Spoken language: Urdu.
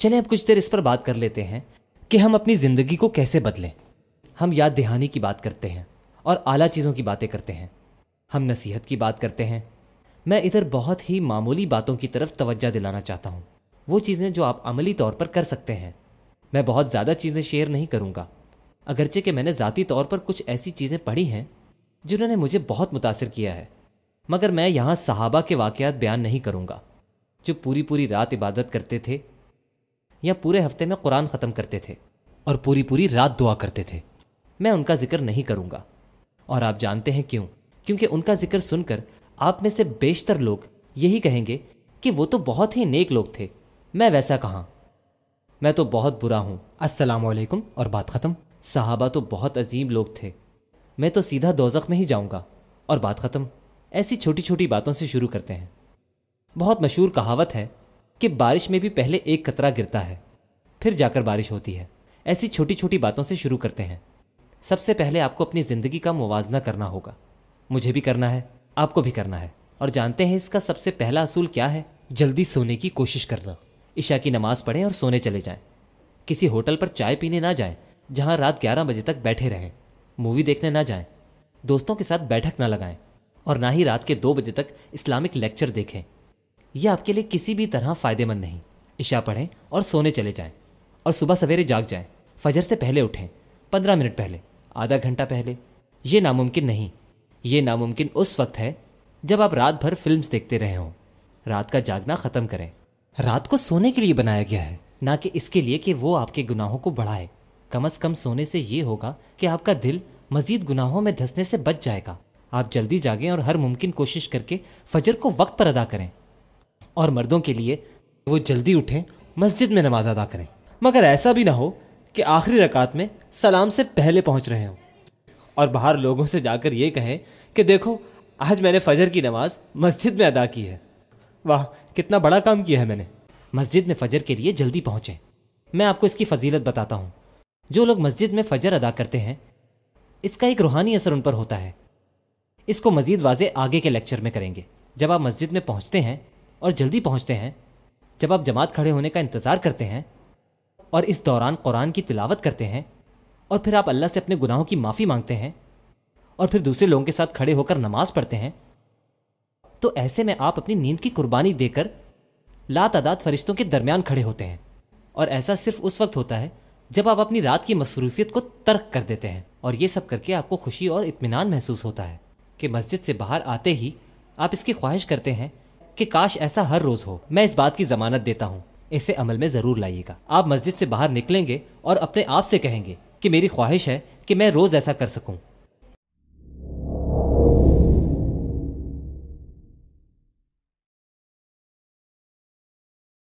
چلیں اب کچھ دیر اس پر بات کر لیتے ہیں کہ ہم اپنی زندگی کو کیسے بدلیں۔ ہم یاد دہانی کی بات کرتے ہیں اور اعلیٰ چیزوں کی باتیں کرتے ہیں۔ ہم نصیحت کی بات کرتے ہیں۔ میں ادھر بہت ہی معمولی باتوں کی طرف توجہ دلانا چاہتا ہوں۔ وہ چیزیں جو آپ عملی طور پر کر سکتے ہیں۔ میں بہت زیادہ چیزیں شیئر نہیں کروں گا۔ اگرچہ کہ میں نے ذاتی طور پر کچھ ایسی چیزیں پڑھی ہیں جنہوں نے مجھے بہت متاثر کیا ہے۔ مگر میں یہاں صحابہ کے واقعات بیان نہیں کروں گا۔ جو پوری پوری رات عبادت کرتے تھے یا پورے ہفتے میں قرآن ختم کرتے تھے اور پوری پوری رات دعا کرتے تھے۔ میں ان کا ذکر نہیں کروں گا۔ اور آپ جانتے ہیں کیوں؟ کیونکہ ان کا ذکر سن کر آپ میں سے بیشتر لوگ یہی کہیں گے کہ وہ تو بہت ہی نیک لوگ تھے۔ میں ویسا کہاں؟ میں تو بہت برا ہوں۔ السلام علیکم۔ اور بات ختم۔ صحابہ تو بہت عظیم لوگ تھے۔ میں تو سیدھا دوزخ میں ہی جاؤں گا۔ اور بات ختم۔ ایسی چھوٹی چھوٹی باتوں سے شروع کرتے ہیں۔ بہت مشہور کہاوت ہے کہ بارش میں بھی پہلے ایک قطرہ گرتا ہے، پھر جا کر بارش ہوتی ہے۔ ایسی چھوٹی چھوٹی باتوں سے شروع کرتے ہیں۔ سب سے پہلے آپ کو اپنی زندگی کا موازنہ کرنا ہوگا۔ مجھے بھی کرنا ہے، آپ کو بھی کرنا ہے۔ اور جانتے ہیں اس کا سب سے پہلا اصول کیا ہے؟ جلدی سونے کی کوشش کرنا۔ عشاء کی نماز پڑھیں اور سونے چلے جائیں۔ کسی ہوٹل پر چائے پینے نہ جائیں، جہاں رات گیارہ بجے تک بیٹھے رہیں۔ مووی دیکھنے نہ جائیں۔ دوستوں کے ساتھ بیٹھک نہ لگائیں۔ اور نہ ہی رات کے دو بجے تک اسلامک لیکچر دیکھیں۔ یہ آپ کے لیے کسی بھی طرح فائدے مند نہیں۔ عشاء پڑھیں اور سونے چلے جائیں اور صبح سویرے جاگ جائیں۔ فجر سے پہلے اٹھیں، پندرہ منٹ پہلے، آدھا گھنٹہ پہلے۔ یہ ناممکن نہیں۔ یہ ناممکن اس وقت ہے جب آپ رات بھر فلمز دیکھتے رہے ہوں۔ رات کا جاگنا ختم کریں۔ رات کو سونے کے لیے بنایا گیا ہے، نہ کہ اس کے لیے کہ وہ آپ کے گناہوں کو بڑھائے۔ کم از کم سونے سے یہ ہوگا کہ آپ کا دل مزید گناہوں میں دھسنے سے بچ جائے گا۔ آپ جلدی جاگیں اور ہر ممکن کوشش کر کے فجر کو وقت پر ادا کریں۔ اور مردوں کے لیے وہ جلدی اٹھیں، مسجد میں نماز ادا کریں۔ مگر ایسا بھی نہ ہو کہ آخری رکعت میں سلام سے پہلے پہنچ رہے ہوں۔ اور باہر لوگوں سے جا کر یہ کہیں کہ دیکھو، آج میں نے فجر کی نماز مسجد میں ادا کی ہے۔ واہ، کتنا بڑا کام کیا ہے میں نے۔ مسجد میں فجر کے لیے جلدی پہنچیں۔ میں آپ کو اس کی فضیلت بتاتا ہوں۔ جو لوگ مسجد میں فجر ادا کرتے ہیں، اس کا ایک روحانی اثر ان پر ہوتا ہے۔ اس کو مزید واضح آگے کے لیکچر میں کریں گے۔ جب آپ مسجد میں پہنچتے ہیں اور جلدی پہنچتے ہیں۔ جب آپ جماعت کھڑے ہونے کا انتظار کرتے ہیں اور اس دوران قرآن کی تلاوت کرتے ہیں اور پھر آپ اللہ سے اپنے گناہوں کی معافی مانگتے ہیں اور پھر دوسرے لوگوں کے ساتھ کھڑے ہو کر نماز پڑھتے ہیں، تو ایسے میں آپ اپنی نیند کی قربانی دے کر لا تعداد فرشتوں کے درمیان کھڑے ہوتے ہیں۔ اور ایسا صرف اس وقت ہوتا ہے جب آپ اپنی رات کی مصروفیت کو ترک کر دیتے ہیں اور یہ سب کر کے آپ کو خوشی اور اطمینان محسوس ہوتا ہے کہ مسجد سے باہر آتے ہی آپ اس کی خواہش کرتے ہیں کہ کاش ایسا ہر روز ہو۔ میں اس بات کی ضمانت دیتا ہوں۔ اسے عمل میں ضرور لائیے گا۔ آپ مسجد سے باہر نکلیں گے اور اپنے آپ سے کہیں گے کہ میری خواہش ہے کہ میں روز ایسا کر سکوں۔